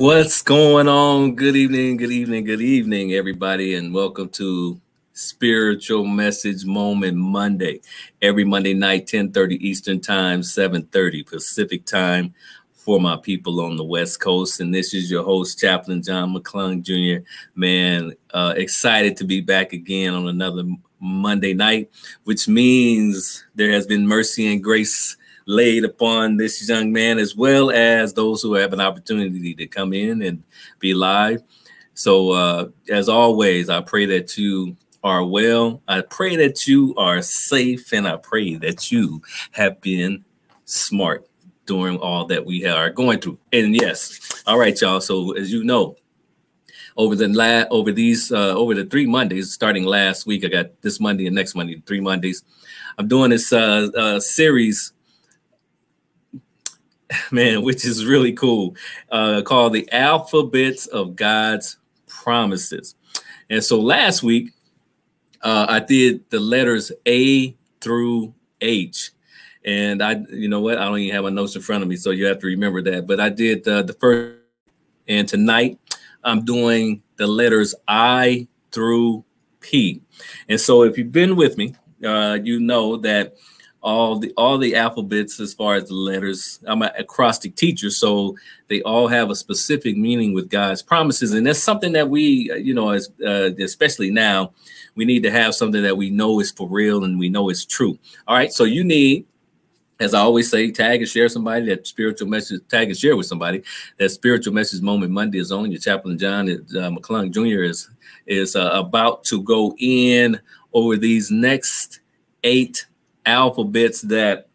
What's going on? Good evening, good evening, good evening, everybody, and welcome to Spiritual Message Moment Monday. Every Monday night, 10:30 Eastern Time, 7:30 Pacific Time for my people on the West Coast. And this is your host, Chaplain John McClung Jr. Man, uh, excited to be back again on another Monday night, which means there has been mercy and grace laid upon this young man, as well as those who have an opportunity to come in and be live. So, uh, as always, I pray that you are well. I pray that you are safe, and I pray that you have been smart during all that we are going through. And yes, all right, y'all. So, as you know, over the la- over these uh, over the three Mondays, starting last week, I got this Monday and next Monday, three Mondays. I'm doing this uh, uh, series man, which is really cool, uh, called the Alphabets of God's Promises. And so last week, uh, I did the letters A through H. And I, you know what, I don't even have my notes in front of me, so you have to remember that. But I did uh, the first, and tonight I'm doing the letters I through P. And so if you've been with me, uh, you know that all the all the alphabets as far as the letters. I'm an acrostic teacher, so they all have a specific meaning with God's promises, and that's something that we, you know, as uh, especially now, we need to have something that we know is for real and we know is true. All right, so you need. As I always say, tag and share somebody that spiritual message. Tag and share with somebody that spiritual message moment Monday is on. Your chaplain John uh, McClung Jr. is is uh, about to go in over these next eight alphabets that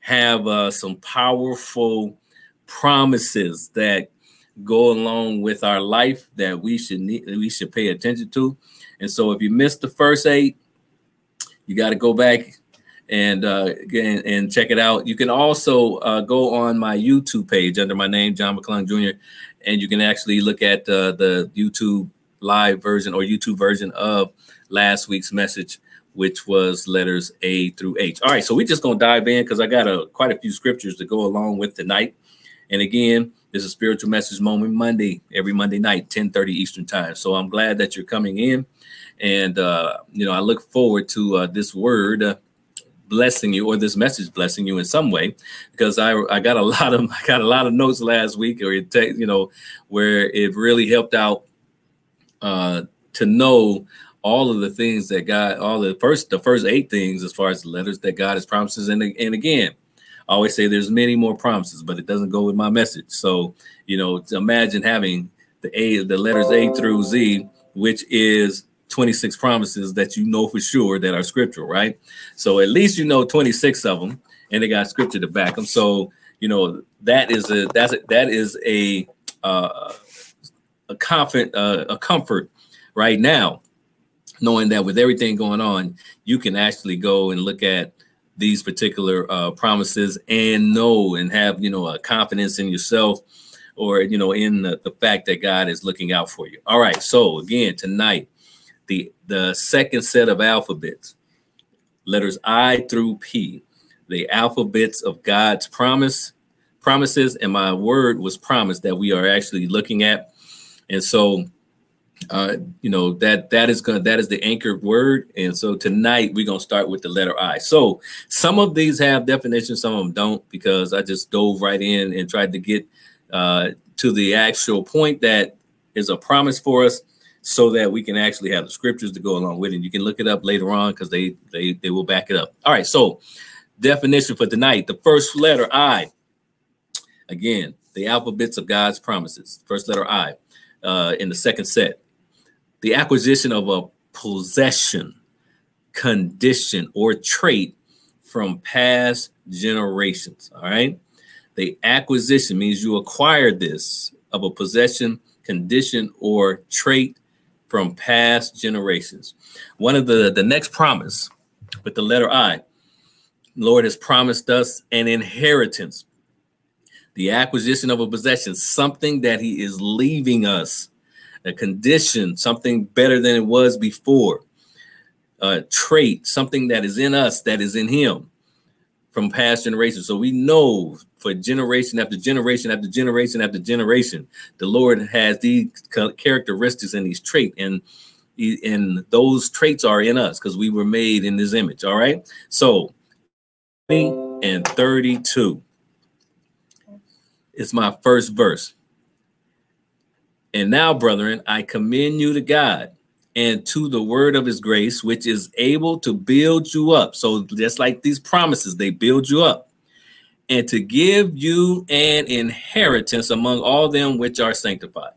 have uh, some powerful promises that go along with our life that we should need we should pay attention to. And so if you missed the first eight you got to go back and uh again and check it out. You can also uh, go on my youtube page under my name john mcclung jr and you can actually look at uh, the youtube live version or youtube version of last week's message which was letters A through H. All right, so we're just gonna dive in because I got a quite a few scriptures to go along with tonight. And again, this is spiritual message moment Monday, every Monday night, 10 30 Eastern time. So I'm glad that you're coming in. And uh, you know, I look forward to uh, this word uh, blessing you or this message blessing you in some way because I, I got a lot of I got a lot of notes last week or it te- you know where it really helped out uh, to know all of the things that God, all the first, the first eight things as far as the letters that God has promises. And, and again, I always say there's many more promises, but it doesn't go with my message. So, you know, imagine having the A, the letters A through Z, which is 26 promises that you know for sure that are scriptural, right? So at least you know 26 of them, and they got scripture to back them. So you know that is a that's a, that is a uh, a confident uh, a comfort right now knowing that with everything going on, you can actually go and look at these particular uh, promises and know and have you know a confidence in yourself or you know in the, the fact that God is looking out for you. All right, so again tonight, the the second set of alphabets, letters I through P, the alphabets of God's promise promises, and my word was promised that we are actually looking at, and so uh, you know that that is going that is the anchor word. And so tonight we're going to start with the letter i. So some of these have definitions some of them don't because i just dove right in and tried to get uh, to the actual point that is a promise for us so that we can actually have the scriptures to go along with it. You can look it up later on because they they they will back it up. All right so definition for tonight the first letter i. Again the alphabets of god's promises. First letter i uh, in the second set the acquisition of a possession, condition, or trait from past generations. All right. The acquisition means you acquired this of a possession, condition, or trait from past generations. One of the, the next promise with the letter I, Lord has promised us an inheritance, the acquisition of a possession, something that He is leaving us a condition, something better than it was before, a trait, something that is in us that is in him from past generations. So we know for generation after generation after generation after generation, the Lord has these characteristics and these traits, and and those traits are in us because we were made in His image. All right. So, and thirty-two is my first verse. And now, brethren, I commend you to God and to the word of his grace, which is able to build you up. So, just like these promises, they build you up and to give you an inheritance among all them which are sanctified.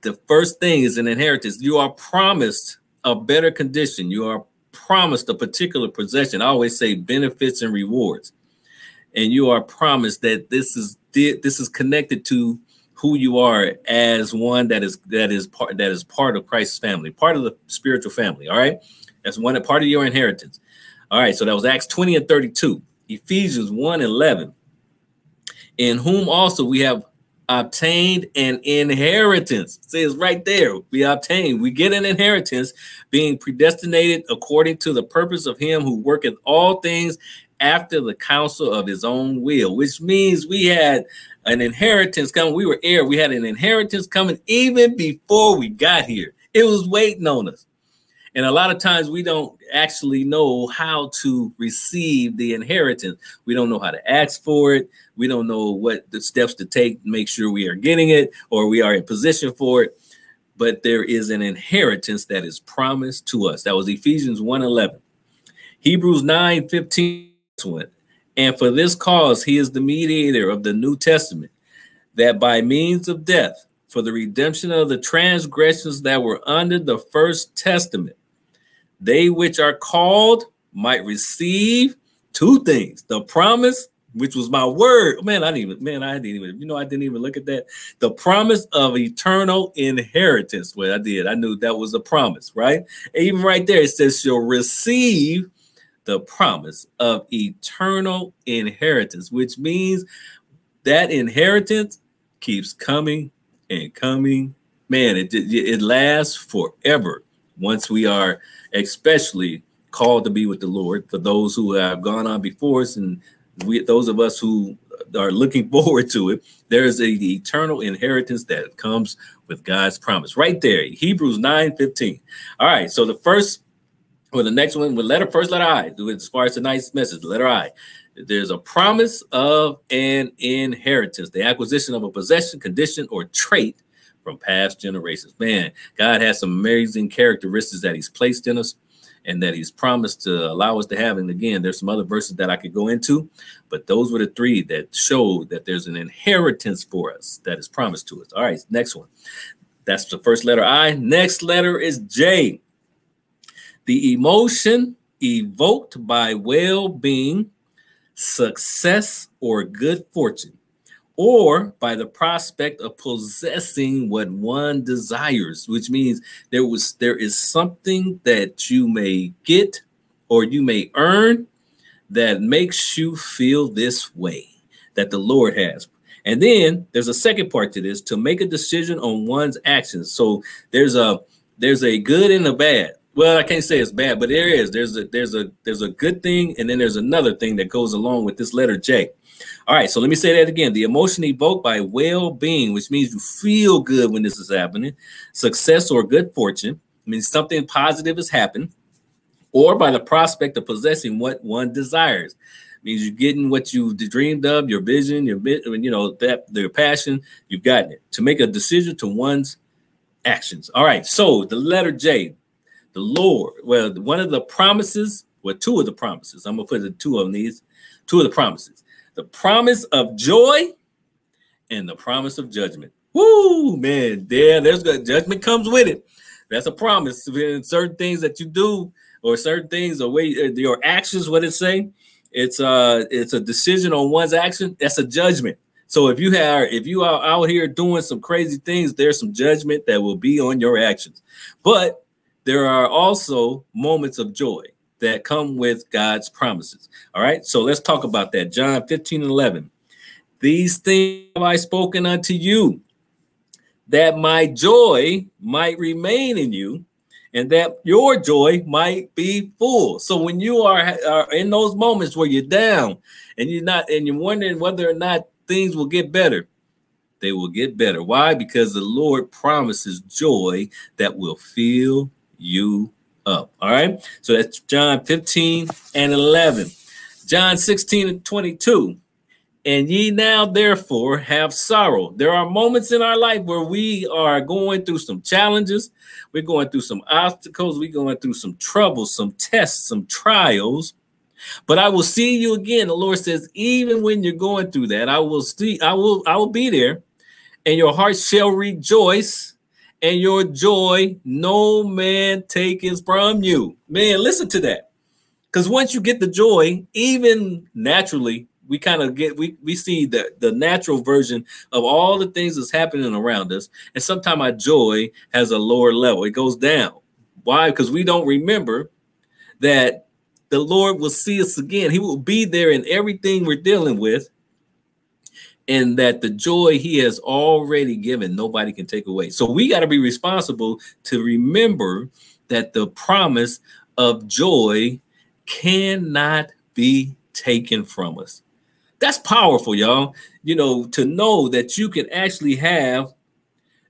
The first thing is an inheritance. You are promised a better condition. You are promised a particular possession. I always say benefits and rewards. And you are promised that this is this is connected to who you are as one that is that is part that is part of Christ's family, part of the spiritual family. All right, that's one part of your inheritance. All right, so that was Acts 20 and 32, Ephesians 1 11, in whom also we have obtained an inheritance. See, it's right there. We obtain, we get an inheritance, being predestinated according to the purpose of him who worketh all things after the counsel of his own will, which means we had an inheritance coming. We were heir. We had an inheritance coming even before we got here. It was waiting on us. And a lot of times we don't actually know how to receive the inheritance. We don't know how to ask for it. We don't know what the steps to take to make sure we are getting it or we are in position for it. But there is an inheritance that is promised to us. That was Ephesians 1 11. Hebrews 9 15 and for this cause, he is the mediator of the New Testament, that by means of death, for the redemption of the transgressions that were under the first testament, they which are called might receive two things the promise, which was my word. Man, I didn't even, man, I didn't even, you know, I didn't even look at that. The promise of eternal inheritance. Well, I did. I knew that was a promise, right? And even right there, it says, shall receive the promise of eternal inheritance, which means that inheritance keeps coming and coming. Man, it, it, lasts forever once we are especially called to be with the Lord. For those who have gone on before us and we, those of us who are looking forward to it, there is a, the eternal inheritance that comes with God's promise. Right there, Hebrews 9 15. All right, so the first well, the next one with letter first letter I. As far as tonight's message, letter I. There's a promise of an inheritance, the acquisition of a possession, condition, or trait from past generations. Man, God has some amazing characteristics that He's placed in us and that He's promised to allow us to have. And again, there's some other verses that I could go into, but those were the three that show that there's an inheritance for us that is promised to us. All right, next one. That's the first letter I. Next letter is J. The emotion evoked by well being, success, or good fortune, or by the prospect of possessing what one desires, which means there was there is something that you may get or you may earn that makes you feel this way that the Lord has. And then there's a second part to this to make a decision on one's actions. So there's a there's a good and a bad well, I can't say it's bad, but there is. There's a there's a there's a good thing, and then there's another thing that goes along with this letter J. All right, so let me say that again. The emotion evoked by well-being, which means you feel good when this is happening, success or good fortune, means something positive has happened, or by the prospect of possessing what one desires. means you're getting what you dreamed of, your vision, your you know that your passion, you've gotten it. To make a decision to one's actions. All right, so the letter J, the Lord. Well, one of the promises, well, two of the promises. I'm gonna put the two of these, two of the promises. The promise of joy and the promise of judgment. Woo, man, there, there's good judgment comes with it. That's a promise. Certain things that you do, or certain things, or way uh, your actions, what it say, it's uh it's a decision on one's action. That's a judgment. So if you have if you are out here doing some crazy things, there's some judgment that will be on your actions. But there are also moments of joy that come with God's promises. All right, so let's talk about that. John 15 and 11. These things have I spoken unto you, that my joy might remain in you, and that your joy might be full. So when you are, are in those moments where you're down and you're not, and you're wondering whether or not things will get better, they will get better. Why? Because the Lord promises joy that will fill you up. All right. So that's John 15 and 11. John 16 and 22. And ye now therefore have sorrow. There are moments in our life where we are going through some challenges, we're going through some obstacles, we're going through some troubles, some tests, some trials. But I will see you again. The Lord says, even when you're going through that, I will see, I will, I will be there, and your heart shall rejoice, and your joy no man taketh from you. Man, listen to that. Because once you get the joy, even naturally, we kind of get we we see the the natural version of all the things that's happening around us. And sometimes our joy has a lower level. It goes down. Why? Because we don't remember that the lord will see us again. He will be there in everything we're dealing with and that the joy he has already given nobody can take away so we got to be responsible to remember that the promise of joy cannot be taken from us that's powerful, y'all. You know, to know that you can actually have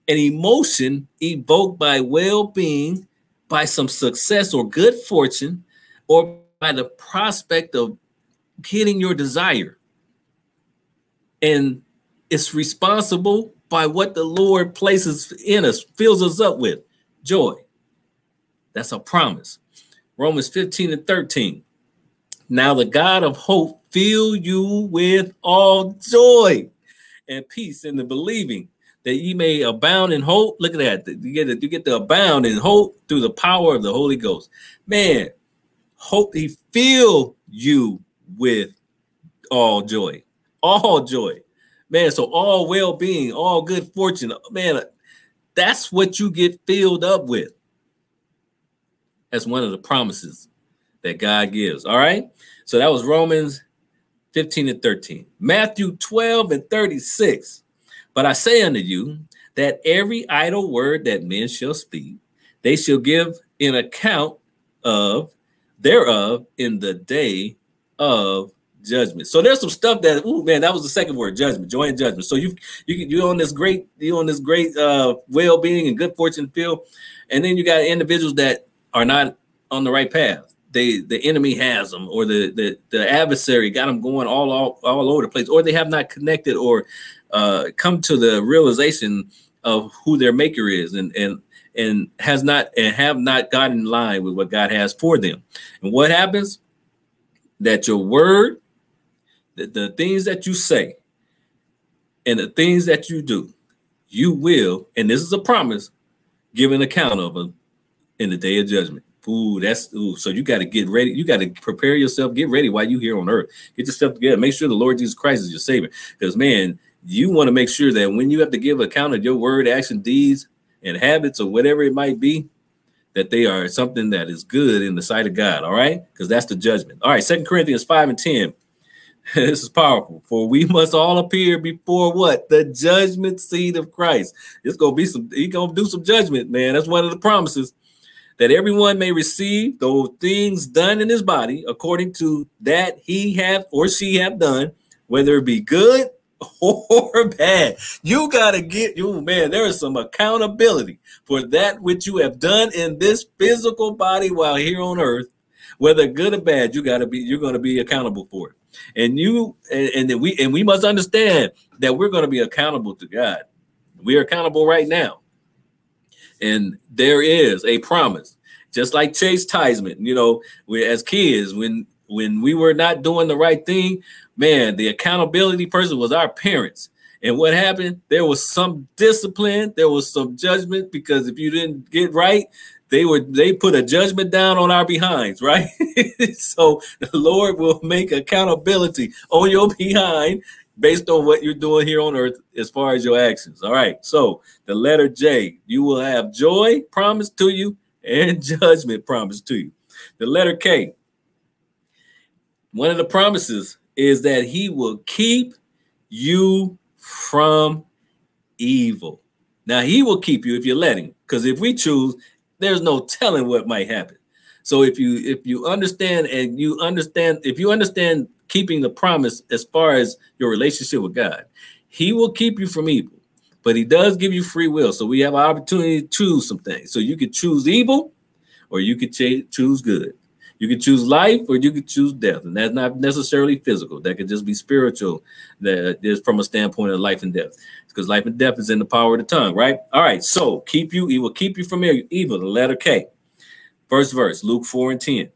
an emotion evoked by well being, by some success or good fortune, or by the prospect of getting your desire. And it's responsible by what the Lord places in us, fills us up with joy. That's a promise. Romans 15 and 13. Now the God of hope fill you with all joy and peace in the believing that ye may abound in hope. Look at that. You get to, you get to abound in hope through the power of the Holy Ghost. Man, hope he fill you with all joy. All joy. Man, so all well-being, all good fortune. Man, that's what you get filled up with. That's one of the promises that God gives. All right. So that was Romans 15 and 13. Matthew 12 and 36. But I say unto you that every idle word that men shall speak, they shall give an account of thereof in the day of judgment. So there's some stuff that, oh man, that was the second word, judgment, joy and judgment. So you you you on this great you on this great uh well-being and good fortune field, and then you got individuals that are not on the right path they the enemy has them or the the, the adversary got them going all, all all over the place or they have not connected or uh, come to the realization of who their maker is and and and has not and have not gotten in line with what God has for them. And what happens? That your word, the, the things that you say, and the things that you do, you will, and this is a promise, give an account of them in the day of judgment. Ooh, that's ooh. So you got to get ready. You got to prepare yourself. Get ready while you here on earth. Get yourself together. Make sure the Lord Jesus Christ is your Savior. Because man, you want to make sure that when you have to give account of your word, action, deeds, and habits, or whatever it might be, that they are something that is good in the sight of God. All right, because that's the judgment. All right, Second Corinthians five and ten. this is powerful. For we must all appear before what the judgment seat of Christ. It's gonna be some. He gonna do some judgment, man. That's one of the promises that everyone may receive those things done in his body according to that he have or she have done, whether it be good or bad. You gotta get you, man. There is some accountability for that which you have done in this physical body while here on earth, whether good or bad. You gotta be. You're gonna be accountable for it. And you and, and we and we must understand that we're gonna be accountable to God. We are accountable right now. And there is a promise, just like chastisement. You know, we as kids, when when we were not doing the right thing, man, the accountability person was our parents. And what happened? There was some discipline, there was some judgment because if you didn't get right, they would they put a judgment down on our behinds, right? so the Lord will make accountability on your behind based on what you're doing here on earth as far as your actions. All right. So the letter J, you will have joy promised to you and judgment promised to you. The letter K, one of the promises is that he will keep you from evil. Now he will keep you if you let him, because if we choose, there's no telling what might happen. So if you if you understand and you understand if you understand keeping the promise as far as your relationship with God, He will keep you from evil, but He does give you free will. So we have an opportunity to choose some things. So you could choose evil, or you could ch- choose good. You can choose life or you can choose death, and that's not necessarily physical. That could just be spiritual. That is from a standpoint of life and death, because life and death is in the power of the tongue, right? All right. So keep you. He will keep you from evil. The letter K. First verse, Luke four and ten.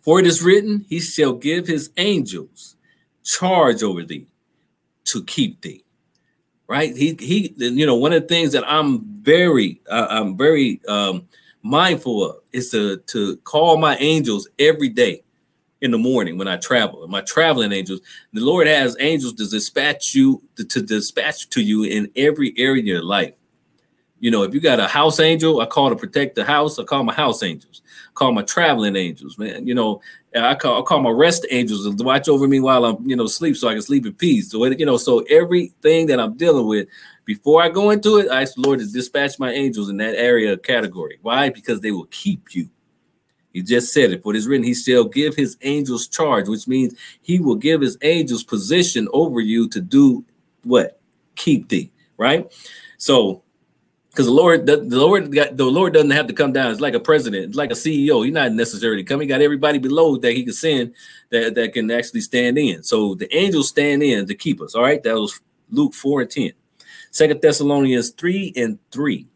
For it is written, He shall give His angels charge over thee to keep thee. Right? He he. You know, one of the things that I'm very uh, I'm very um, mindful of is to to call my angels every day in the morning when I travel. My traveling angels, the Lord has angels to dispatch you to, to dispatch to you in every area of your life. You know, if you got a house angel, I call to protect the house. I call my house angels. I call my traveling angels, man. You know, I call I call my rest angels to watch over me while I'm, you know, sleep so I can sleep in peace. So you know, so everything that I'm dealing with, before I go into it, I ask the Lord to dispatch my angels in that area category. Why? Because they will keep you. He just said it. What is written, he shall give his angels charge, which means he will give his angels position over you to do what? Keep thee, right? So because the Lord, the, the Lord, got, the Lord doesn't have to come down. It's like a president, like a CEO. He's not necessarily coming. He got everybody below that he can send that that can actually stand in. So the angels stand in to keep us. All right, that was Luke four and ten. Second Thessalonians 3 and 3.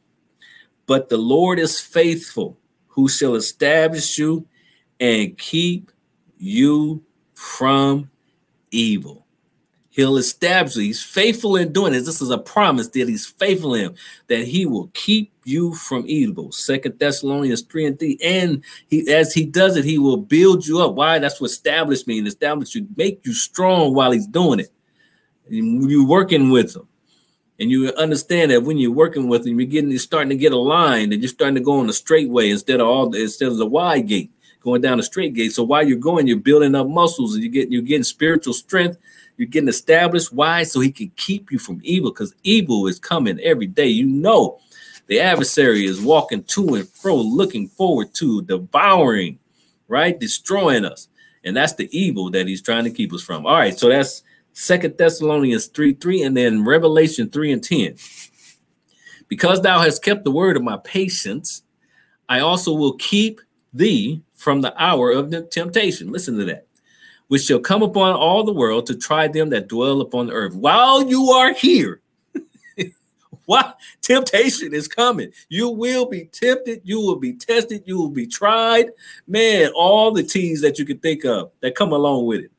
But the Lord is faithful, who shall establish you and keep you from evil. He'll establish you. He's faithful in doing this. This is a promise that he's faithful in, that he will keep you from evil. Second Thessalonians 3 and 3. And he as he does it, he will build you up. Why? That's what establish me and establish you, make you strong while he's doing it. You're working with him and you understand that when you're working with them, you're getting you're starting to get aligned and you're starting to go on the straight way instead of all the, instead of the wide gate, going down the straight gate. So while you're going, you're building up muscles and you're getting you're getting spiritual strength, you're getting established. Why? So he can keep you from evil, because evil is coming every day. You know the adversary is walking to and fro, looking forward to devouring, right? Destroying us. And that's the evil that he's trying to keep us from. All right, so that's Second Thessalonians 3 3, and then Revelation 3 and 10. Because thou hast kept the word of my patience, I also will keep thee from the hour of the temptation. Listen to that. Which shall come upon all the world to try them that dwell upon the earth. While you are here, what temptation is coming? You will be tempted, you will be tested, you will be tried. Man, all the T's that you can think of that come along with it.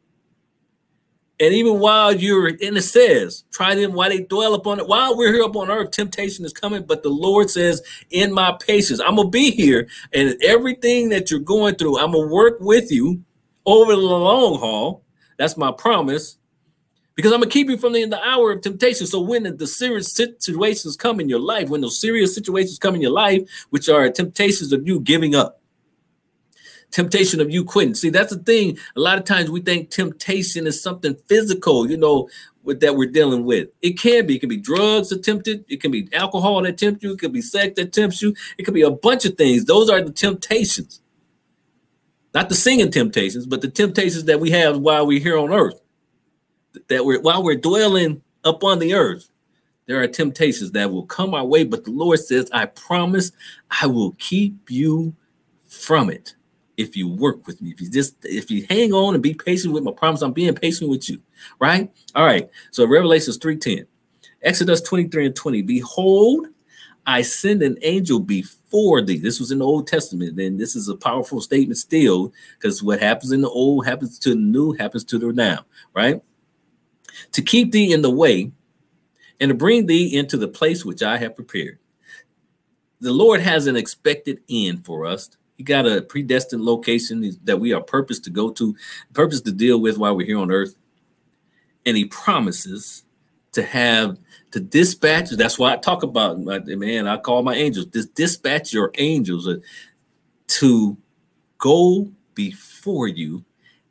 And even while you're in the says, try them while they dwell upon it. While we're here upon earth, temptation is coming. But the Lord says, in my patience, I'm gonna be here, and everything that you're going through, I'm gonna work with you over the long haul. That's my promise. Because I'm gonna keep you from the, the hour of temptation. So when the, the serious situations come in your life, when those serious situations come in your life, which are temptations of you giving up, temptation of you quitting. See, that's the thing. A lot of times we think temptation is something physical, you know, with that we're dealing with. It can be. It can be drugs that tempt it. Can be alcohol that tempts you. It could be sex that tempts you. It could be a bunch of things. Those are the temptations. Not the singing temptations, but the temptations that we have while we're here on earth. That we're while we're dwelling upon the earth. There are temptations that will come our way, but the Lord says, I promise I will keep you from it if you work with me. If you just if you hang on and be patient with my promise, I'm being patient with you. Right? All right. So Revelations 3:10. Exodus 23 and 20. Behold, I send an angel before thee. This was in the Old Testament. Then this is a powerful statement still, because what happens in the old happens to the new, happens to the now, right? To keep thee in the way and to bring thee into the place which I have prepared. The Lord has an expected end for us he got a predestined location that we are purposed to go to, purpose to deal with while we're here on earth. And he promises to have to dispatch. That's why I talk about man. I call my angels. This dispatch your angels uh, to go before you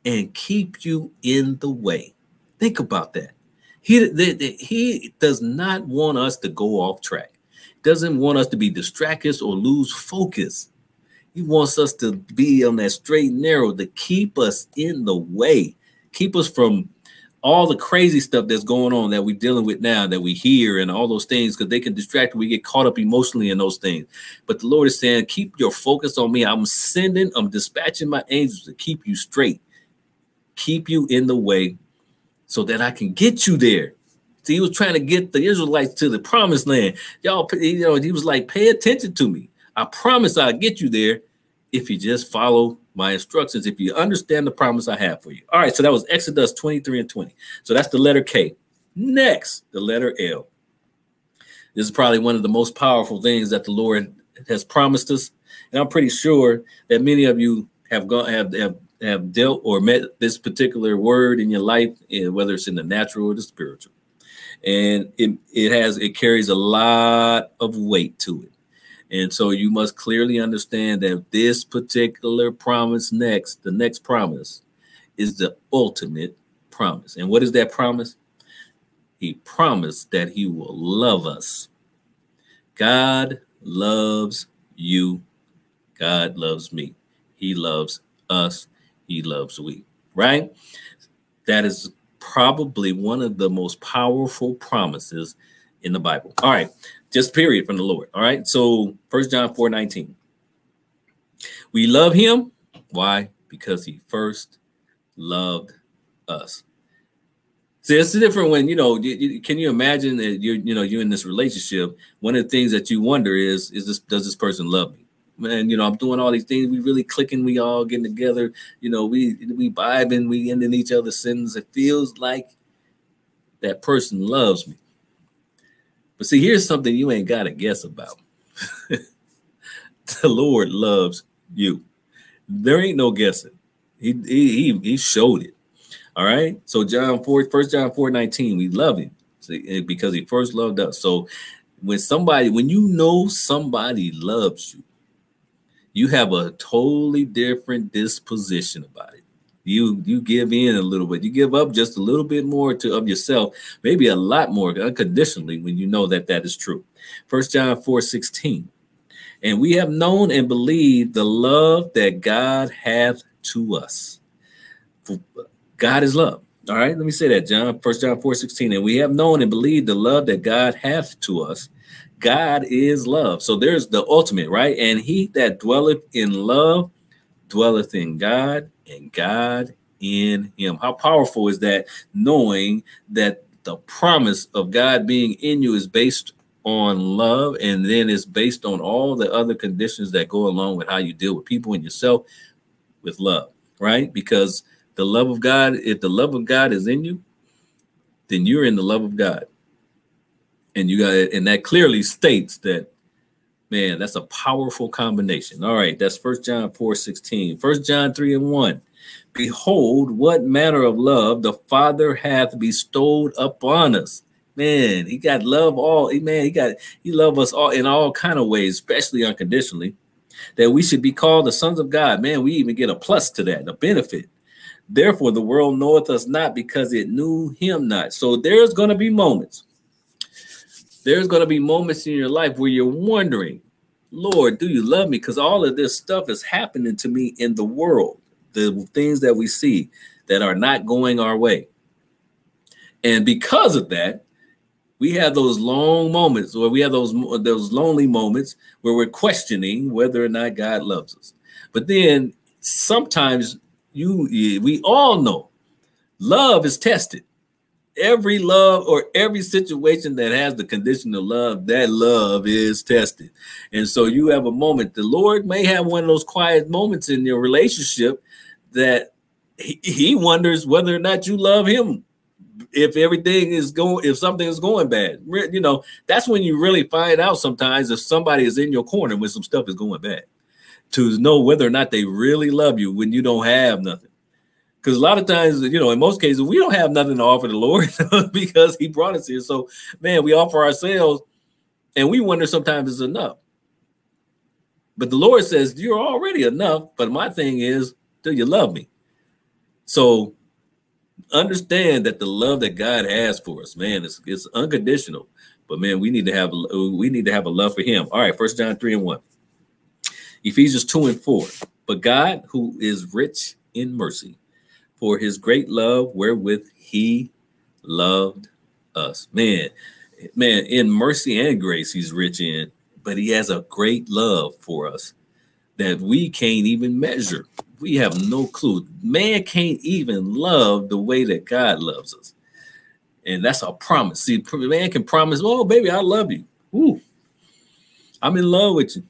and keep you in the way. Think about that. He, he does not want us to go off track. doesn't want us to be distracted or lose focus. He wants us to be on that straight and narrow to keep us in the way, keep us from all the crazy stuff that's going on that we're dealing with now that we hear and all those things because they can distract we get caught up emotionally in those things but the lord is saying keep your focus on me i'm sending i'm dispatching my angels to keep you straight keep you in the way so that i can get you there See, he was trying to get the Israelites to the promised land. Y'all, you know, he was like, pay attention to me. I promise I'll get you there if you just follow my instructions, if you understand the promise I have for you. All right, so that was Exodus 23 and 20. So that's the letter K. Next, the letter L. This is probably one of the most powerful things that the Lord has promised us. And I'm pretty sure that many of you have gone have, have, have dealt or met this particular word in your life, eh, whether it's in the natural or the spiritual. And it, it has it carries a lot of weight to it. And so you must clearly understand that this particular promise next, the next promise, is the ultimate promise. And what is that promise? He promised that he will love us. God loves you. God loves me. He loves us. He loves we. Right? That is probably one of the most powerful promises in the Bible. All right just period from the Lord. All right. So first John 4 19. We love him. Why? Because he first loved us. See, it's different when you know. You, you, can you imagine that you're, you know, you're in this relationship? One of the things that you wonder is, is this does this person love me? Man, you know, I'm doing all these things. We really clicking. We all getting together. You know, we we vibing. We ending each other's sins. It feels like that person loves me. But see, here's something you ain't got to guess about. the Lord loves you. There ain't no guessing. He, he, he showed it. All right. So John 4, 1 John 4 19, we love him eh, because he first loved us. So when somebody, when you know somebody loves you, you have a totally different disposition about it you you give in a little bit. You give up just a little bit more to of yourself maybe a lot more unconditionally when you know that that is true. First john 4 16 and we have known and believed the love that god hath to us. God is love. All right? Let me say that john first john 4 16 and we have known and believed the love that god hath to us. God is love. So there's the ultimate right? And he that dwelleth in love dwelleth in god and God in him. How powerful is that knowing that the promise of God being in you is based on love and then it's based on all the other conditions that go along with how you deal with people and yourself with love, right? Because the love of God, if the love of God is in you, then you're in the love of God. And you got and that clearly states that Man, that's a powerful combination. All right, that's First John 4 16. First John 3 and 1. Behold, what manner of love the Father hath bestowed upon us. Man, he got love all, man, he got he love us all in all kind of ways, especially unconditionally. That we should be called the sons of God. Man, we even get a plus to that, a benefit. Therefore, the world knoweth us not because it knew him not. So there's going to be moments there's going to be moments in your life where you're wondering, Lord, do you love me? Because all of this stuff is happening to me in the world, the things that we see that are not going our way. And because of that, we have those long moments where we have those those lonely moments where we're questioning whether or not God loves us. But then sometimes you we all know love is tested every love or every situation that has the condition of love, that love is tested. And so you have a moment. The Lord may have one of those quiet moments in your relationship that he, he wonders whether or not you love him. If everything is going, if something is going bad, you know, that's when you really find out sometimes if somebody is in your corner when some stuff is going bad to know whether or not they really love you when you don't have nothing because a lot of times, you know, in most cases, we don't have nothing to offer the Lord because He brought us here. So, man, we offer ourselves, and we wonder sometimes it's enough. But the Lord says, You're already enough. But my thing is, do you love me? So understand that the love that God has for us, man, it's, it's unconditional. But man, we need to have we need to have a love for him. All right, first John 3 and 1. Ephesians 2 and 4. But God, who is rich in mercy, for his great love wherewith he loved us. Man, man, in mercy and grace, he's rich in, but he has a great love for us that we can't even measure. We have no clue. Man can't even love the way that God loves us. And that's a promise. See, man can promise, oh, baby, I love you. Ooh, I'm in love with you.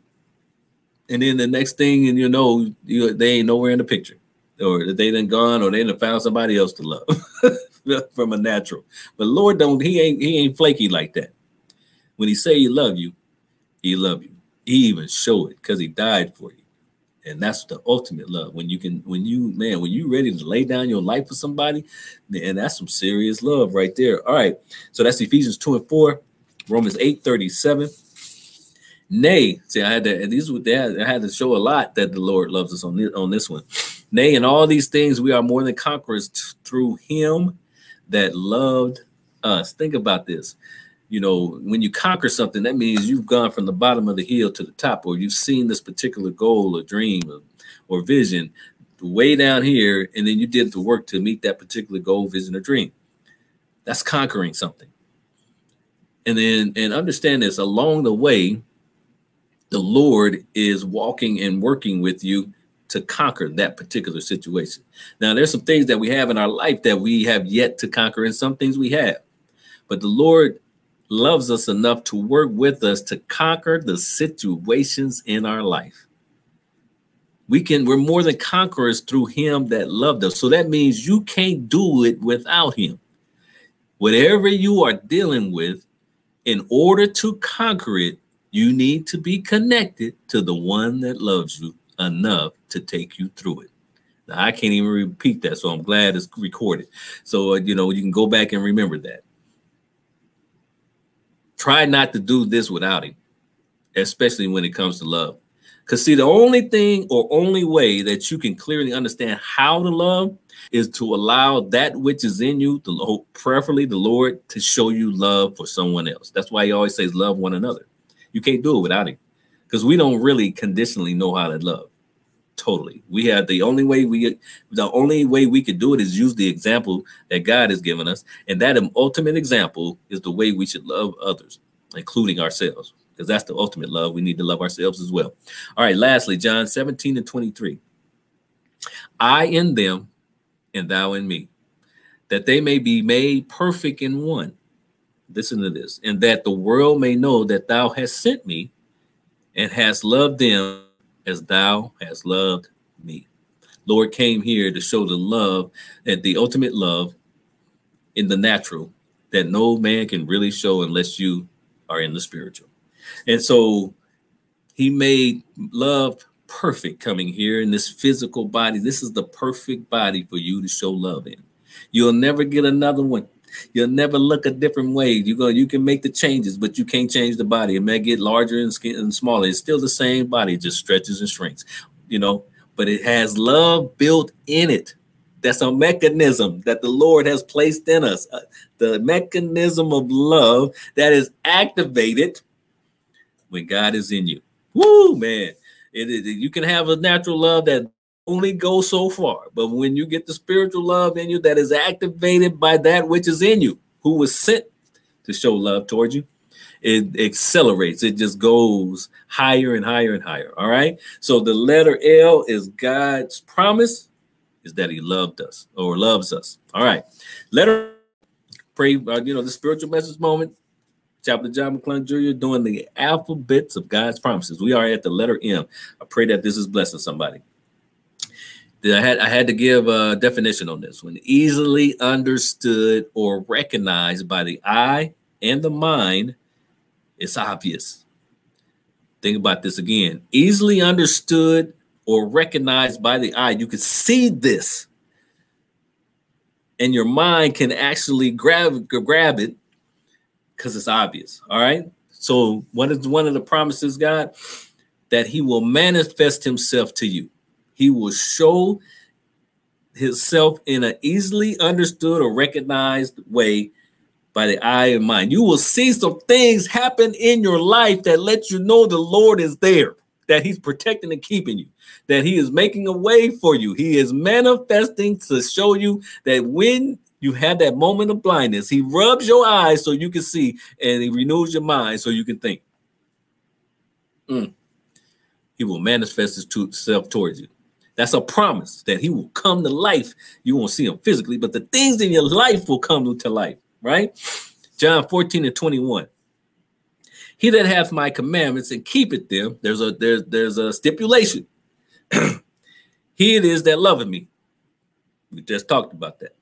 And then the next thing, and you know, you, they ain't nowhere in the picture, or they done gone, or they done found somebody else to love from a natural. But Lord don't he ain't he ain't flaky like that. When he say he love you, he love you. He even show it because he died for you and that's the ultimate love when you can when you man when you ready to lay down your life for somebody and that's some serious love right there all right so that's ephesians 2 and 4 romans 8 37 nay see i had to and these were i had to show a lot that the lord loves us on this, on this one nay in all these things we are more than conquerors t- through him that loved us think about this you know, when you conquer something, that means you've gone from the bottom of the hill to the top, or you've seen this particular goal or dream or, or vision way down here, and then you did the work to meet that particular goal, vision, or dream. That's conquering something. And then, and understand this along the way, the Lord is walking and working with you to conquer that particular situation. Now, there's some things that we have in our life that we have yet to conquer, and some things we have. But the Lord loves us enough to work with us to conquer the situations in our life. We can, we're more than conquerors through him that loved us. So that means you can't do it without him. Whatever you are dealing with, in order to conquer it, you need to be connected to the one that loves you enough to take you through it. Now, I can't even repeat that, so I'm glad it's recorded. So, uh, you know, you can go back and remember that. Try not to do this without him, especially when it comes to love. Because, see, the only thing or only way that you can clearly understand how to love is to allow that which is in you, the preferably the Lord, to show you love for someone else. That's why he always says, love one another. You can't do it without him because we don't really conditionally know how to love totally. We have the only way we the only way we could do it is use the example that God has given us, and that ultimate example is the way we should love others, including ourselves, because that's the ultimate love. We need to love ourselves as well. All right, lastly, John 17 and 23. I in them, and thou in me, that they may be made perfect in one. Listen to this, and that the world may know that thou hast sent me and hast loved them as thou hast loved me. Lord came here to show the love and the ultimate love in the natural that no man can really show unless you are in the spiritual. And so he made love perfect coming here in this physical body. This is the perfect body for you to show love in. You'll never get another one. You'll never look a different way. You go, you can make the changes, but you can't change the body. It may get larger and, skin, and smaller. It's still the same body, just stretches and shrinks. You know, but it has love built in it. That's a mechanism that the Lord has placed in us. Uh, the mechanism of love that is activated when God is in you. Woo, man. It, it, you can have a natural love that only go so far. But when you get the spiritual love in you that is activated by that which is in you, who was sent to show love towards you, it accelerates. It just goes higher and higher and higher. All right. So the letter L is God's promise is that he loved us or loves us. All right. Letter pray, uh, you know, the spiritual message moment. Chaplain John McClung Jr. doing the alphabets of God's promises. We are at the letter M. I pray that this is blessing somebody. I had I had to give a definition on this one. Easily understood or recognized by the eye and the mind, it's obvious. Think about this again. Easily understood or recognized by the eye. You can see this. And your mind can actually grab grab it because it's obvious. All right. So what is one of the promises, God? That he will manifest himself to you. He will show himself in an easily understood or recognized way by the eye and mind. You will see some things happen in your life that let you know the Lord is there, that He's protecting and keeping you, that He is making a way for you. He is manifesting to show you that when you have that moment of blindness, He rubs your eyes so you can see, and He renews your mind so you can think. Mm. He will manifest Himself towards you. That's a promise that He will come to life. You won't see Him physically, but the things in your life will come to life right? John 14 and 21. He that hath my commandments and keepeth them, there's a there's there's a stipulation. he it is that loveth me. We just talked about that.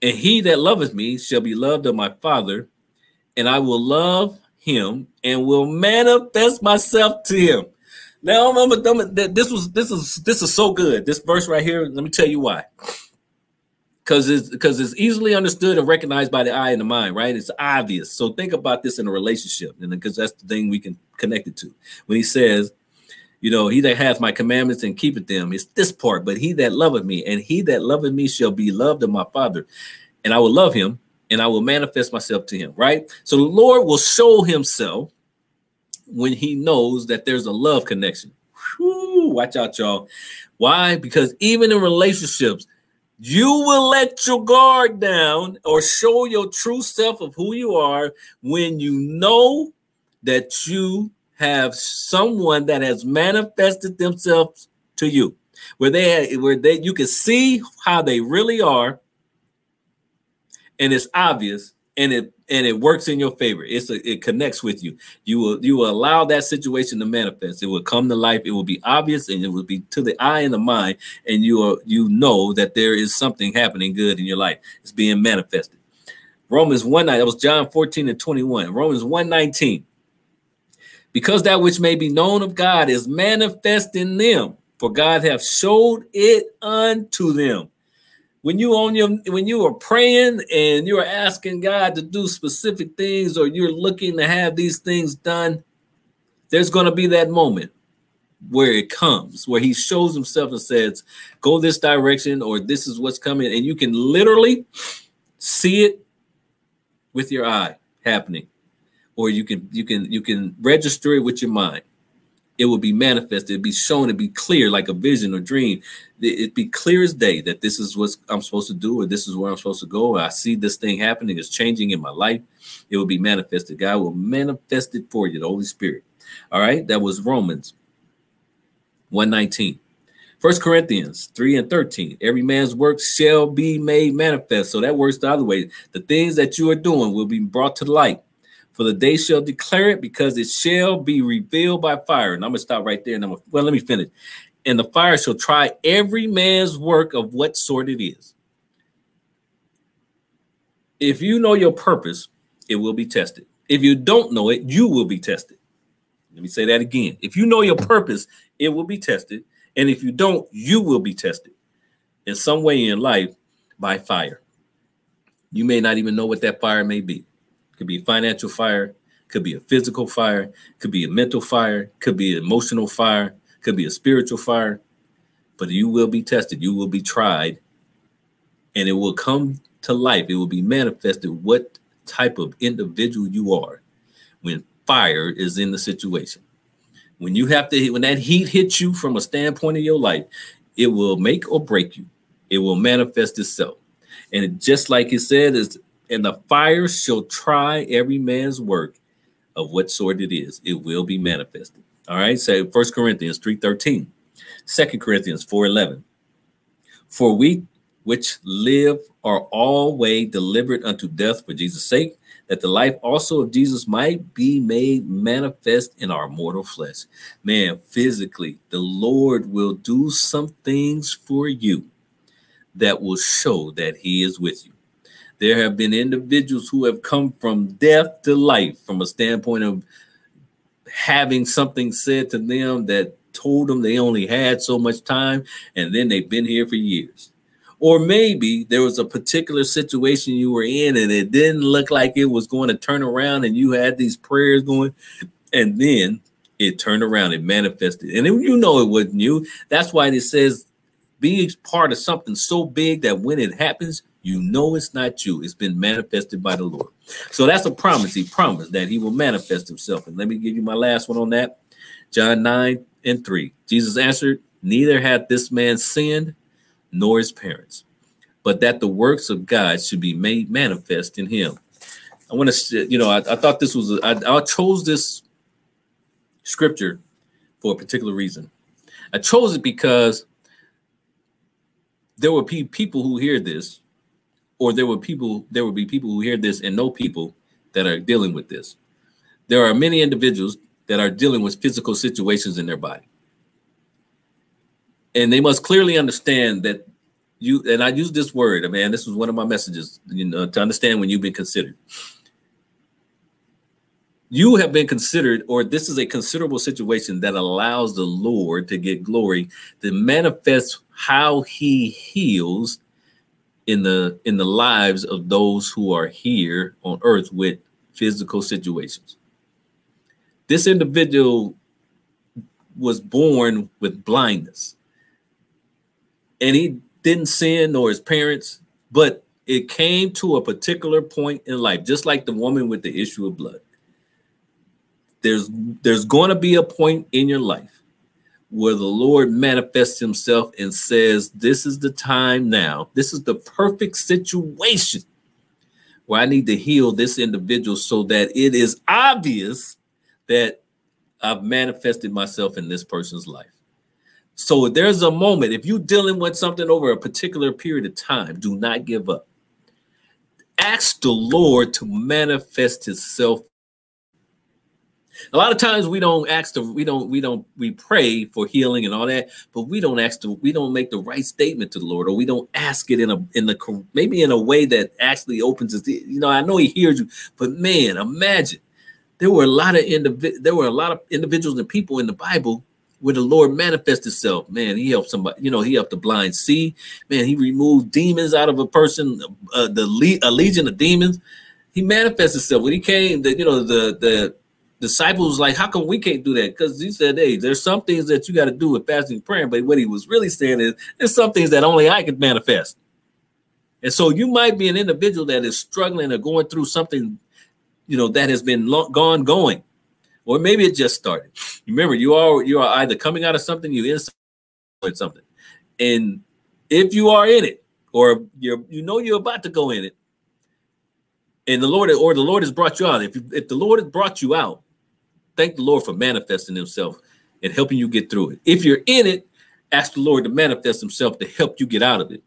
And he that loveth me shall be loved of my Father, and I will love him and will manifest myself to him. Now, I'm, I'm, I'm, this was this is this is so good. This verse right here. Let me tell you why because it's because it's easily understood and recognized by the eye and the mind, right? It's obvious. So think about this in a relationship, and because that's the thing we can connect it to. When he says, you know, he that hath my commandments and keepeth them, it's this part, but he that loveth me, and he that loveth me shall be loved of my father, and I will love him, and I will manifest myself to him, right? So the Lord will show himself when he knows that there's a love connection. Whew, watch out, y'all. Why? Because even in relationships, you will let your guard down or show your true self of who you are when you know that you have someone that has manifested themselves to you where they where they you can see how they really are and it's obvious and it and it works in your favor. It's a, it connects with you. You will you will allow that situation to manifest. It will come to life. It will be obvious and it will be to the eye and the mind, and you are you know that there is something happening good in your life. It's being manifested. Romans 1 9, that was John 14 and 21. Romans 1 19. Because that which may be known of God is manifest in them, for God hath showed it unto them when you on your when you are praying and you are asking God to do specific things or you're looking to have these things done, there's going to be that moment where it comes, where he shows himself and says, go this direction, or this is what's coming. And you can literally see it with your eye happening. Or you can you can you can register it with your mind it will be manifested, be shown, it'd be clear like a vision or dream. It'd be clear as day that this is what I'm supposed to do, or this is where I'm supposed to go. I see this thing happening, it's changing in my life. It will be manifested. God will manifest it for you, the Holy Spirit. All right, that was Romans 119. First Corinthians 3 and 13. Every man's work shall be made manifest. So that works the other way. The things that you are doing will be brought to light for the day shall declare it because it shall be revealed by fire. And I'm gonna stop right there. And I'm gonna, well, let me finish. And the fire shall try every man's work of what sort it is. If you know your purpose, it will be tested. If you don't know it, you will be tested. Let me say that again. If you know your purpose, it will be tested. And if you don't, you will be tested in some way in life by fire. You may not even know what that fire may be It could be financial fire, could be a physical fire, could be a mental fire, could be an emotional fire, could be a spiritual fire. But you will be tested, you will be tried, and it will come to life. It will be manifested what type of individual you are when fire is in the situation. When you have to, when that heat hits you from a standpoint of your life, it will make or break you. It will manifest itself. And just like it said, is and the fire shall try every man's work of what sort it is. It will be manifested. All right. So First Corinthians 3 13, 2 Corinthians 4.11. For we which live are always delivered unto death for Jesus' sake, that the life also of Jesus might be made manifest in our mortal flesh. Man, physically, the Lord will do some things for you that will show that He is with you. There have been individuals who have come from death to life from a standpoint of having something said to them that told them they only had so much time and then they've been here for years. Or maybe there was a particular situation you were in and it didn't look like it was going to turn around and you had these prayers going and then it turned around and manifested. And you know it wasn't you. That's why it says be part of something so big that when it happens, You know it's not you. It's been manifested by the Lord. So that's a promise. He promised that he will manifest himself. And let me give you my last one on that. John 9 and 3. Jesus answered, Neither hath this man sinned, nor his parents, but that the works of God should be made manifest in him. I want to, you know, I, I thought this was, I, chose this scripture for a particular reason. I chose it because there will be people who hear this, or there will people, there will be people who hear this and know people that are dealing with this. There are many individuals that are dealing with physical situations in their body. And they must clearly understand that you, and I use this word, man, this was one of my messages, you know, to understand when you've been considered. You have been considered, or this is a considerable situation that allows the Lord to get glory, to manifest how he heals in the in the lives of those who are here on earth with physical situations. This individual was born with blindness. And he didn't sin nor his parents, but it came to a particular point in life, just like the woman with the issue of blood. There's there's going to be a point in your life where the Lord manifests himself and says, This is the time now. This is the perfect situation where I need to heal this individual so that it is obvious that I've manifested myself in this person's life. So there's a moment, if you're dealing with something over a particular period of time, do not give up. Ask the Lord to manifest himself a lot of times we don't ask the we don't we don't we pray for healing and all that, but we don't ask the we don't make the right statement to the Lord, or we don't ask it in a in the maybe in a way that actually opens his. You know, I know He hears you, but man, imagine there were a lot of individ there were a lot of individuals and people in the Bible where the Lord manifests Himself. Man, He helped somebody. You know, He helped the blind see. Man, He removed demons out of a person. Uh, the le- a legion of demons. He manifests Himself when He came. The you know the the disciples like, how come we can't do that? Because he said, hey, there's some things that you got to do with fasting and praying. But what he was really saying is, there's some things that only I can manifest. And so you might be an individual that is struggling or going through something, you know, that has been long, gone going, or maybe it just started. Remember, you are you are either coming out of something, you in something, and if you are in it, or you're you know you're about to go in it, and the Lord or the Lord has brought you out. If you, if the Lord has brought you out, thank the Lord for manifesting Himself and helping you get through it. If you're in it, ask the Lord to manifest Himself to help you get out of it.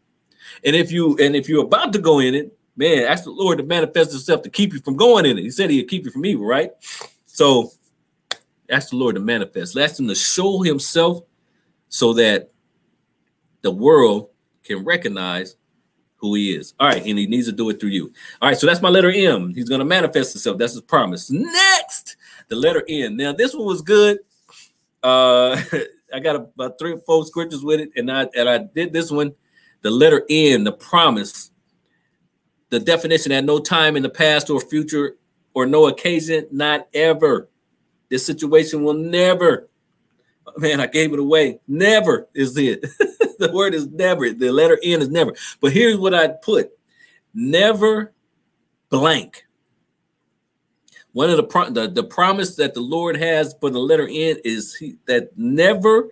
And if you and if you're about to go in it, man, ask the Lord to manifest Himself to keep you from going in it. He said He'd keep you from evil, right? So ask the Lord to manifest. Ask Him to show Himself so that the world can recognize who he is. All right, and he needs to do it through you. All right, so that's my letter M. He's going to manifest himself. That's his promise. Next, the letter N. Now, this one was good. Uh, I got about three or four scriptures with it, and I and I did this one. The letter N, the promise, the definition at no time in the past or future or no occasion, not ever. This situation will never. Man, I gave it away. Never is it. the word is never. The letter N is never. But here's what I put: never blank. One of the, pro- the the promise that the Lord has for the letter N is he, that never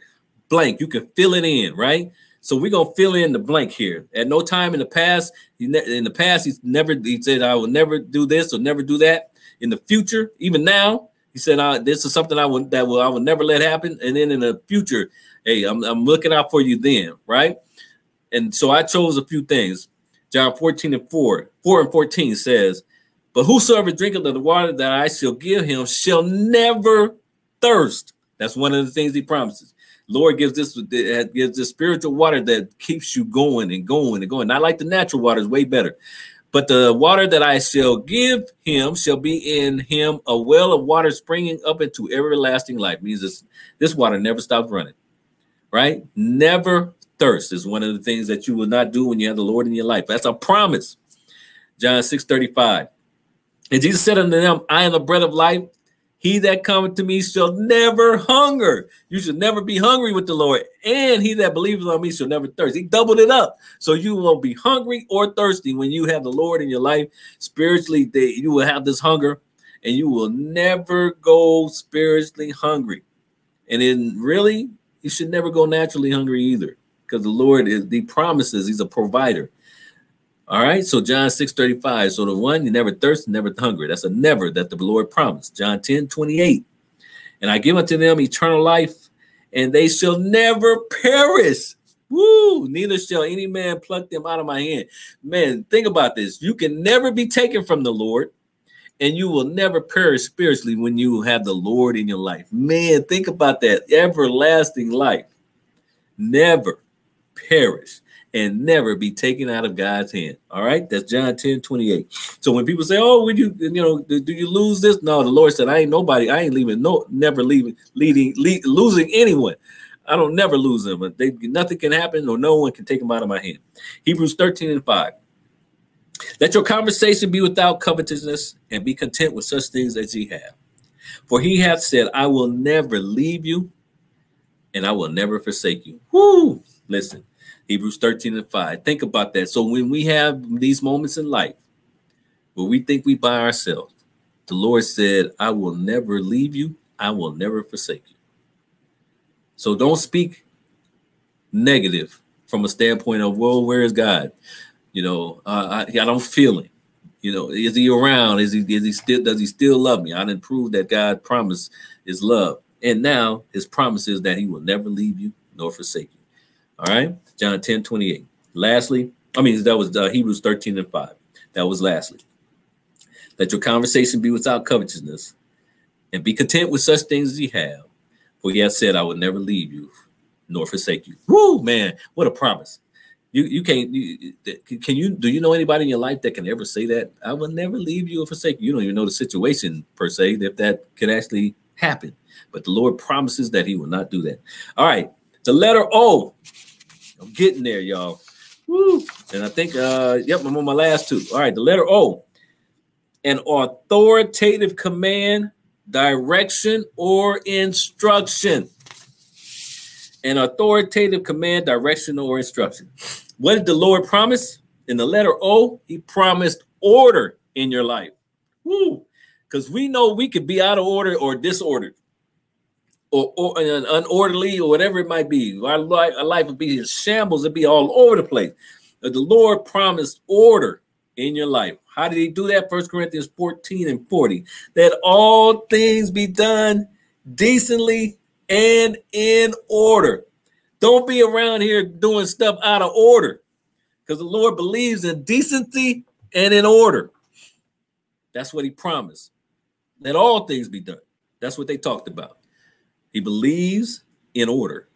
blank. You can fill it in, right? So we're gonna fill in the blank here. At no time in the past, in the past, he's never he said, I will never do this or never do that. In the future, even now, he said, uh, this is something I would that will I will never let happen. And then in the future, hey, I'm, I'm looking out for you then, right? And so I chose a few things. John 14 and 4, 4 and 14 says, but whosoever drinketh of the water that I shall give him shall never thirst. That's one of the things he promises. Lord gives this gives this spiritual water that keeps you going and going and going. Not like the natural water is way better. But the water that I shall give him shall be in him a well of water springing up into everlasting life. Means this, this water never stops running, right? Never thirst is one of the things that you will not do when you have the Lord in your life. That's a promise. John 6 35. And Jesus said unto them, I am the bread of life. He that cometh to me shall never hunger. You should never be hungry with the Lord. And he that believeth on me shall never thirst. He doubled it up. So you won't be hungry or thirsty when you have the Lord in your life. Spiritually, they, you will have this hunger and you will never go spiritually hungry. And then really, you should never go naturally hungry either because the Lord is, he promises he's a provider. All right. So John 6 35. So the one you never thirst, never hungry. That's a never that the Lord promised. John 10 28. And I give unto them eternal life, and they shall never perish. Woo! Neither shall any man pluck them out of my hand. Man, think about this. You can never be taken from the Lord, and you will never perish spiritually when you have the Lord in your life. Man, think about that everlasting life. Never perish and never be taken out of God's hand. All right, that's John 10 28. So when people say, Oh, would you, you know, do, you lose this? No, the Lord said, I ain't nobody, I ain't leaving, no, never leaving, leading, lead, losing anyone. I don't never lose them, but they nothing can happen or no one can take them out of my hand. Hebrews 13 and 5. Let your conversation be without covetousness and be content with such things as ye have. For he hath said, I will never leave you and I will never forsake you. Whoo! Listen, Hebrews 13 and 5. Think about that. So when we have these moments in life where we think we by ourselves, the Lord said, I will never leave you, I will never forsake you. So don't speak negative from a standpoint of, well, where is God? You know, uh, I, I don't feel him. You know, is he around? Is he is he still does he still love me? I didn't prove that God promised his love. And now his promise is that he will never leave you nor forsake you. All right. John 10 28. Lastly, I mean, that was uh, Hebrews 13 and 5. That was lastly. Let your conversation be without covetousness and be content with such things as you have. For he has said, I will never leave you nor forsake you. Woo, man, what a promise. You you can't you, can you do you know anybody in your life that can ever say that? I will never leave you or forsake you. You don't even know the situation per se if that could actually happen. But the Lord promises that he will not do that. All right. The letter O. I'm getting there, y'all. Woo. And I think, uh, yep, I'm on my last two. All right, the letter O. An authoritative command, direction, or instruction. An authoritative command, direction, or instruction. What did the Lord promise? In the letter O, he promised order in your life. Woo. Because we know we could be out of order or disordered or, or uh, unorderly or whatever it might be. Our life, our life would be in shambles, it'd be all over the place. But the Lord promised order in your life. How did he do that? First Corinthians 14 and 40. That all things be done decently and in order. Don't be around here doing stuff out of order because the Lord believes in decency and in order. That's what he promised. Let all things be done. That's what they talked about. He believes in order.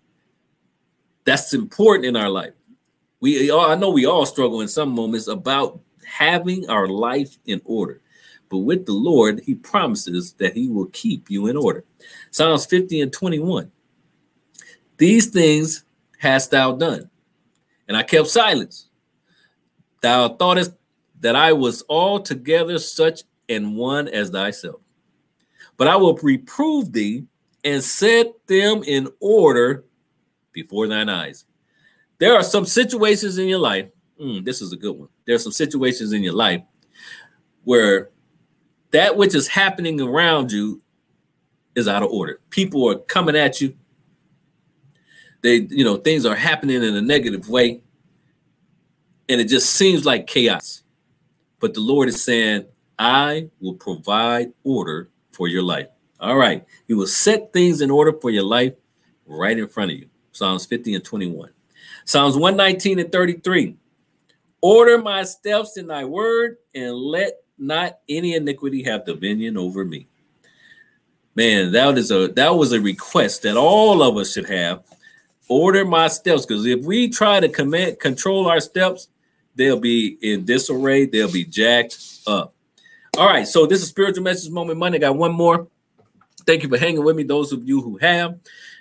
That's important in our life. We all, I know we all struggle in some moments about having our life in order. But with the Lord, he promises that he will keep you in order. Psalms 50 and 21. These things hast thou done, and I kept silence. Thou thoughtest that I was altogether such an one as thyself. But I will reprove thee and set them in order before thine eyes. There are some situations in your life. Mm, this is a good one. There are some situations in your life where that which is happening around you is out of order. People are coming at you. They, you know, things are happening in a negative way. And it just seems like chaos. But the Lord is saying, I will provide order for your life. All right. He will set things in order for your life right in front of you. Psalms 50 and 21. Psalms 119 and 33. Order my steps in thy word and let not any iniquity have dominion over me. Man, that is a that was a request that all of us should have. Order my steps, because if we try to command control our steps, they'll be in disarray, they'll be jacked up. All right, so this is spiritual message moment Monday. Got one more. Thank you for hanging with me. Those of you who have,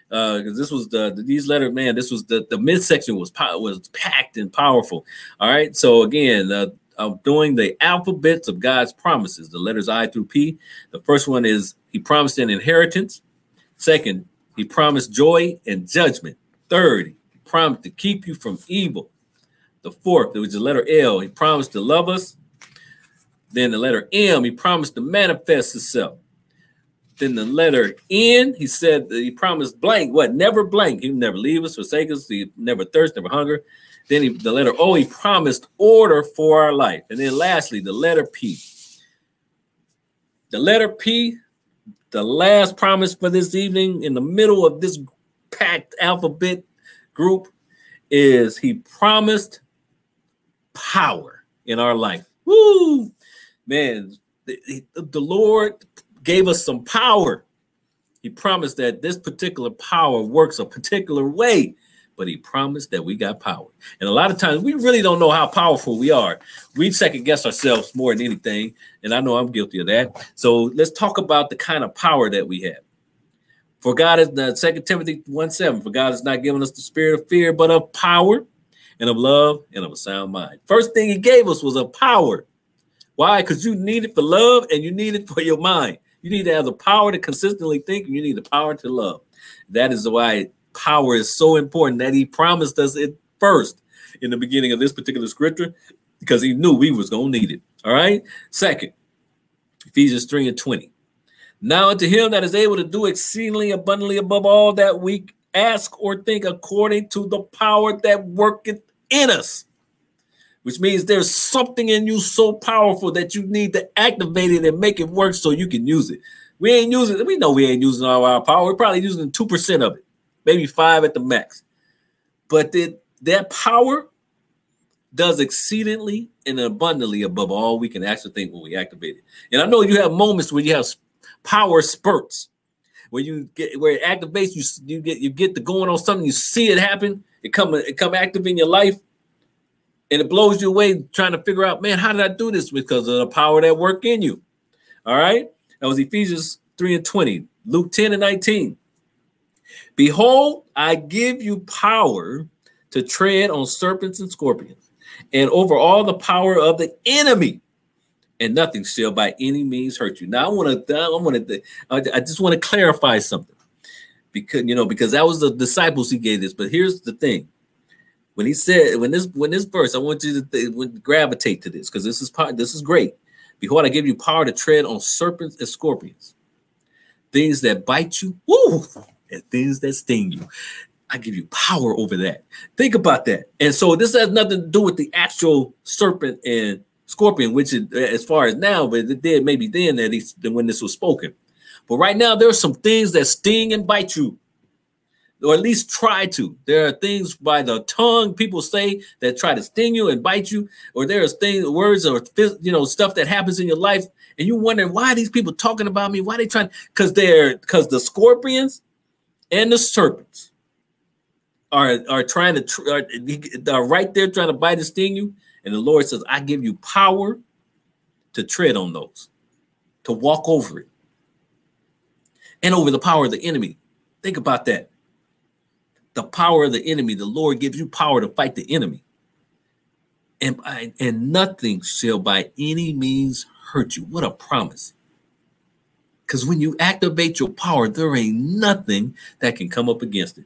because uh, this was the, the, these letter man. This was the the midsection was was packed and powerful. All right. So again, uh, of doing the alphabets of God's promises, the letters I through P. The first one is He promised an inheritance. Second, He promised joy and judgment. Third, He promised to keep you from evil. The fourth, it was the letter L. He promised to love us. Then the letter M, He promised to manifest Himself. Then the letter N, he said he promised blank, what? Never blank. He never leave us, forsake us. He never thirst, never hunger. Then he, the letter O, he promised order for our life. And then lastly, the letter P. The letter P, the last promise for this evening in the middle of this packed alphabet group is he promised power in our life. Woo! Man, the, the Lord gave us some power. He promised that this particular power works a particular way, but he promised that we got power. And a lot of times we really don't know how powerful we are. We second guess ourselves more than anything. And I know I'm guilty of that. So let's talk about the kind of power that we have. For God is the Second Timothy 1 7, for God has not given us the spirit of fear, but of power and of love and of a sound mind. First thing he gave us was a power. Why? Because you need it for love and you need it for your mind. You need to have the power to consistently think, you need the power to love. That is why power is so important that he promised us it first in the beginning of this particular scripture because he knew we was going to need it. All right. Second, Ephesians 3 and 20. Now unto him that is able to do exceedingly abundantly above all that we ask or think according to the power that worketh in us which means there's something in you so powerful that you need to activate it and make it work so you can use it. We ain't using. We know we ain't using all our power. We're probably using 2% of it, maybe five at the max. But that, that power does exceedingly and abundantly above all we can actually think when we activate it. And I know you have moments where you have power spurts, where you get where it activates you, you get you get the going on something, you see it happen, it come it come active in your life, and it blows you away trying to figure out, man, how did I do this? Because of the power that work in you. All right. That was Ephesians 3 and 20, Luke 10 and 19. Behold, I give you power to tread on serpents and scorpions and over all the power of the enemy, and nothing shall by any means hurt you. Now, I want to, I want to, I just want to clarify something because you know, because that was the disciples he gave this. But here's the thing when he said when this when this verse, I want you to th- gravitate to this because this is part. This is great. Behold, I give you power to tread on serpents and scorpions, things that bite you, woo, and things that sting you. I give you power over that. Think about that. And so this has nothing to do with the actual serpent and scorpion, which is uh, as far as now, but it did maybe then that he, when this was spoken. But right now, there are some things that sting and bite you or at least try to. There are things by the tongue people say that try to sting you and bite you, or there's things, words, or you know stuff that happens in your life, and you wonder why these people talking about me? Why they trying? Because they're because the scorpions and the serpents are are trying to are, are right there trying to bite and sting you, and the Lord says, "I give you power to tread on those, to walk over it, and over the power of the enemy." Think about that the power of the enemy. The Lord gives you power to fight the enemy. And, and nothing shall by any means hurt you. What a promise. Because when you activate your power, there ain't nothing that can come up against it.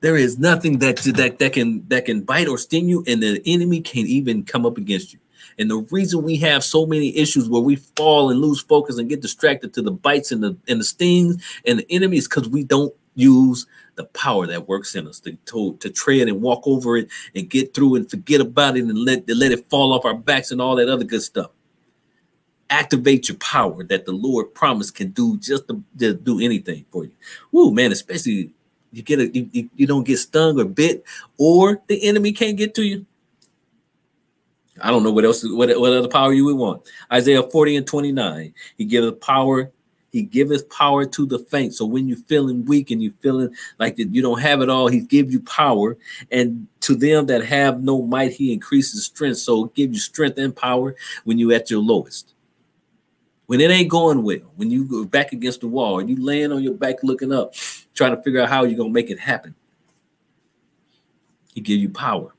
There is nothing that, that, that can that can bite or sting you, and the enemy can't even come up against you. And the reason we have so many issues where we fall and lose focus and get distracted to the bites and the and the stings and the enemy is because we don't use the power that works in us to, to, to tread and walk over it and get through and forget about it and let, let it fall off our backs and all that other good stuff. Activate your power that the Lord promised can do just to, to do anything for you. Woo, man, especially you get a you, you don't get stung or bit, or the enemy can't get to you. I don't know what else, what, what other power you would want. Isaiah 40 and 29. He gives power he giveth power to the faint. So when you're feeling weak and you're feeling like that you don't have it all, he give you power. And to them that have no might, he increases strength. So give you strength and power when you're at your lowest. When it ain't going well, when you go back against the wall, and you laying on your back looking up, trying to figure out how you're gonna make it happen. He give you power.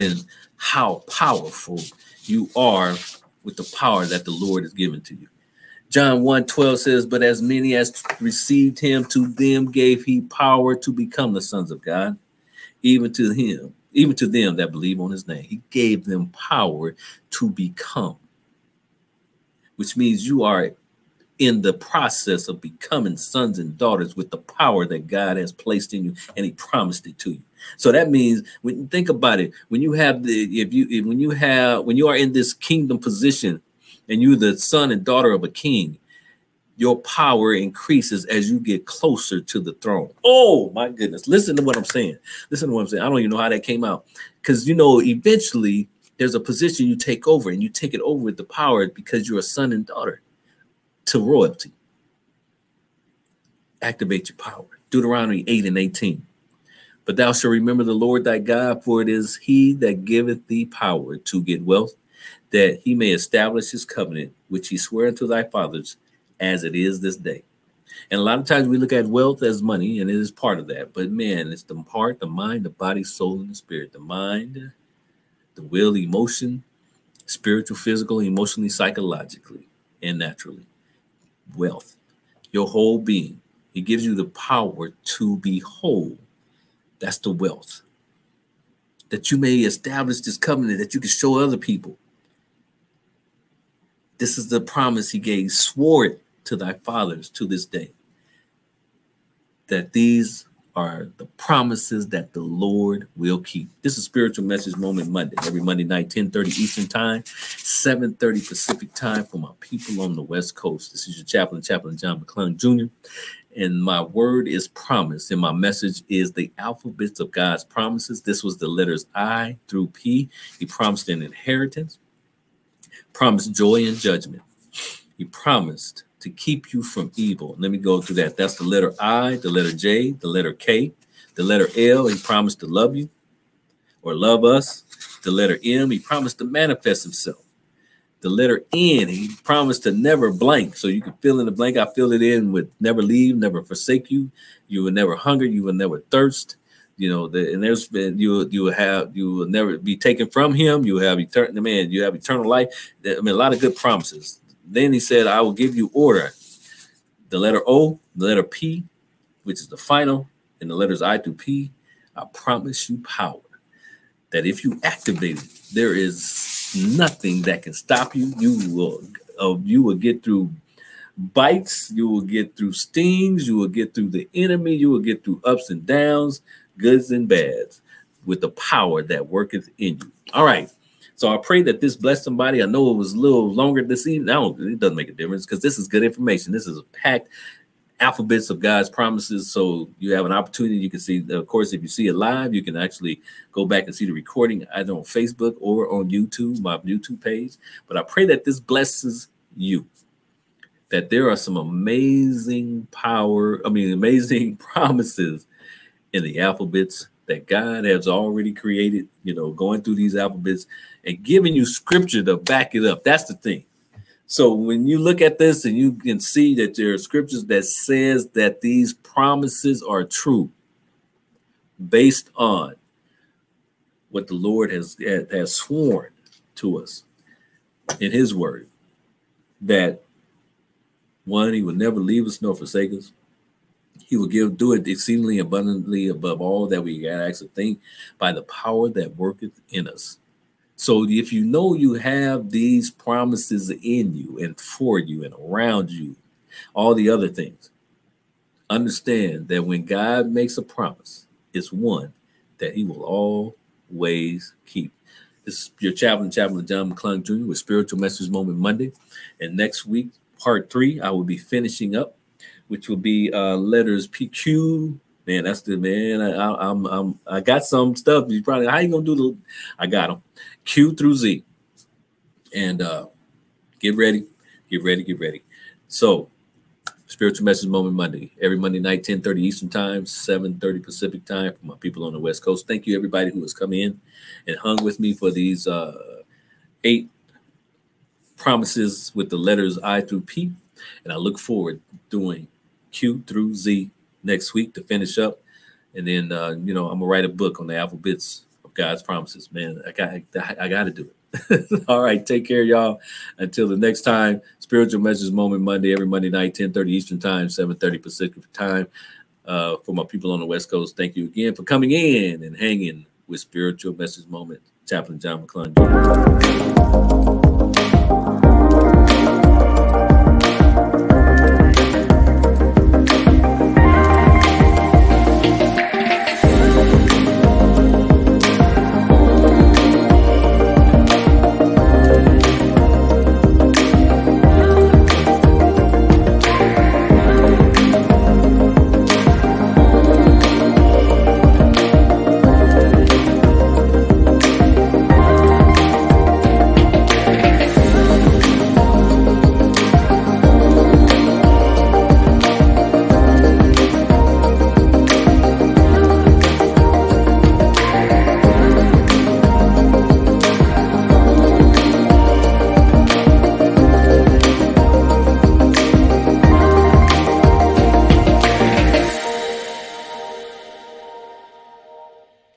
and how powerful you are with the power that the Lord has given to you. John 1 12 says, But as many as received him, to them gave he power to become the sons of God, even to him, even to them that believe on his name. He gave them power to become, which means you are in the process of becoming sons and daughters with the power that God has placed in you and he promised it to you. So that means when you think about it, when you have the if you if, when you have when you are in this kingdom position and you're the son and daughter of a king, your power increases as you get closer to the throne. Oh my goodness. Listen to what I'm saying. Listen to what I'm saying. I don't even know how that came out. Because you know, eventually there's a position you take over and you take it over with the power because you're a son and daughter to royalty. Activate your power. Deuteronomy 8 and 18. But thou shalt remember the Lord thy God, for it is he that giveth thee power to get wealth, that he may establish his covenant, which he sware unto thy fathers, as it is this day. And a lot of times we look at wealth as money, and it is part of that. But man, it's the heart, the mind, the body, soul, and the spirit. The mind, the will, emotion, spiritual, physical, emotionally, psychologically, and naturally wealth, your whole being. He gives you the power to be whole. That's the wealth. That you may establish this covenant that you can show other people. This is the promise he gave, swore it to thy fathers to this day. That these are the promises that the Lord will keep. This is Spiritual Message Moment Monday, every Monday night, 10:30 Eastern Time, 7:30 Pacific Time for my people on the West Coast. This is your chaplain, Chaplain John McClung Jr. And my word is promise, and my message is the alphabets of God's promises. This was the letters I through P. He promised an inheritance, promised joy and judgment. He promised to keep you from evil. Let me go through that. That's the letter I, the letter J, the letter K, the letter L. He promised to love you or love us. The letter M, he promised to manifest himself. The letter N, he promised to never blank. So you can fill in the blank. I fill it in with never leave, never forsake you. You will never hunger. You will never thirst. You know, the, and there's been you you will have you will never be taken from him. You have eternal man. You have eternal life. I mean, a lot of good promises. Then he said, I will give you order. The letter O, the letter P, which is the final, and the letters I through P, I promise you power. That if you activate it, there is nothing that can stop you. You will uh, you will get through bites, you will get through stings, you will get through the enemy, you will get through ups and downs, goods and bads, with the power that worketh in you. All right. So I pray that this blessed somebody. I know it was a little longer this evening. I don't, it doesn't make a difference because this is good information. This is a packed alphabets of God's promises. So you have an opportunity. You can see, of course, if you see it live, you can actually go back and see the recording either on Facebook or on YouTube, my YouTube page. But I pray that this blesses you. That there are some amazing power, I mean, amazing promises in the alphabets that God has already created, you know, going through these alphabets and giving you scripture to back it up. That's the thing. So when you look at this and you can see that there are scriptures that says that these promises are true based on what the Lord has has sworn to us in his word that one he will never leave us nor forsake us he will give do it exceedingly abundantly above all that we can actually think by the power that worketh in us. So if you know you have these promises in you and for you and around you, all the other things, understand that when God makes a promise, it's one that he will always keep. This is your chaplain, Chaplain John McClung Jr. with Spiritual Message Moment Monday. And next week, part three, I will be finishing up which will be uh, letters PQ. Man, that's the man. I, am I'm, I'm I got some stuff. You probably how you gonna do the? I got them Q through Z, and uh, get ready, get ready, get ready. So, spiritual message moment Monday every Monday night, 10:30 Eastern time, 7:30 Pacific time for my people on the West Coast. Thank you everybody who has come in and hung with me for these uh, eight promises with the letters I through P, and I look forward doing Q through Z next week to finish up. And then, uh, you know, I'm gonna write a book on the alphabets of God's promises. Man, I got I, I got to do it. All right, take care, y'all. Until the next time, spiritual message moment Monday every Monday night, 10:30 Eastern Time, 7:30 Pacific Time. Uh, for my people on the West Coast, thank you again for coming in and hanging with spiritual message moment. Chaplain John McClung.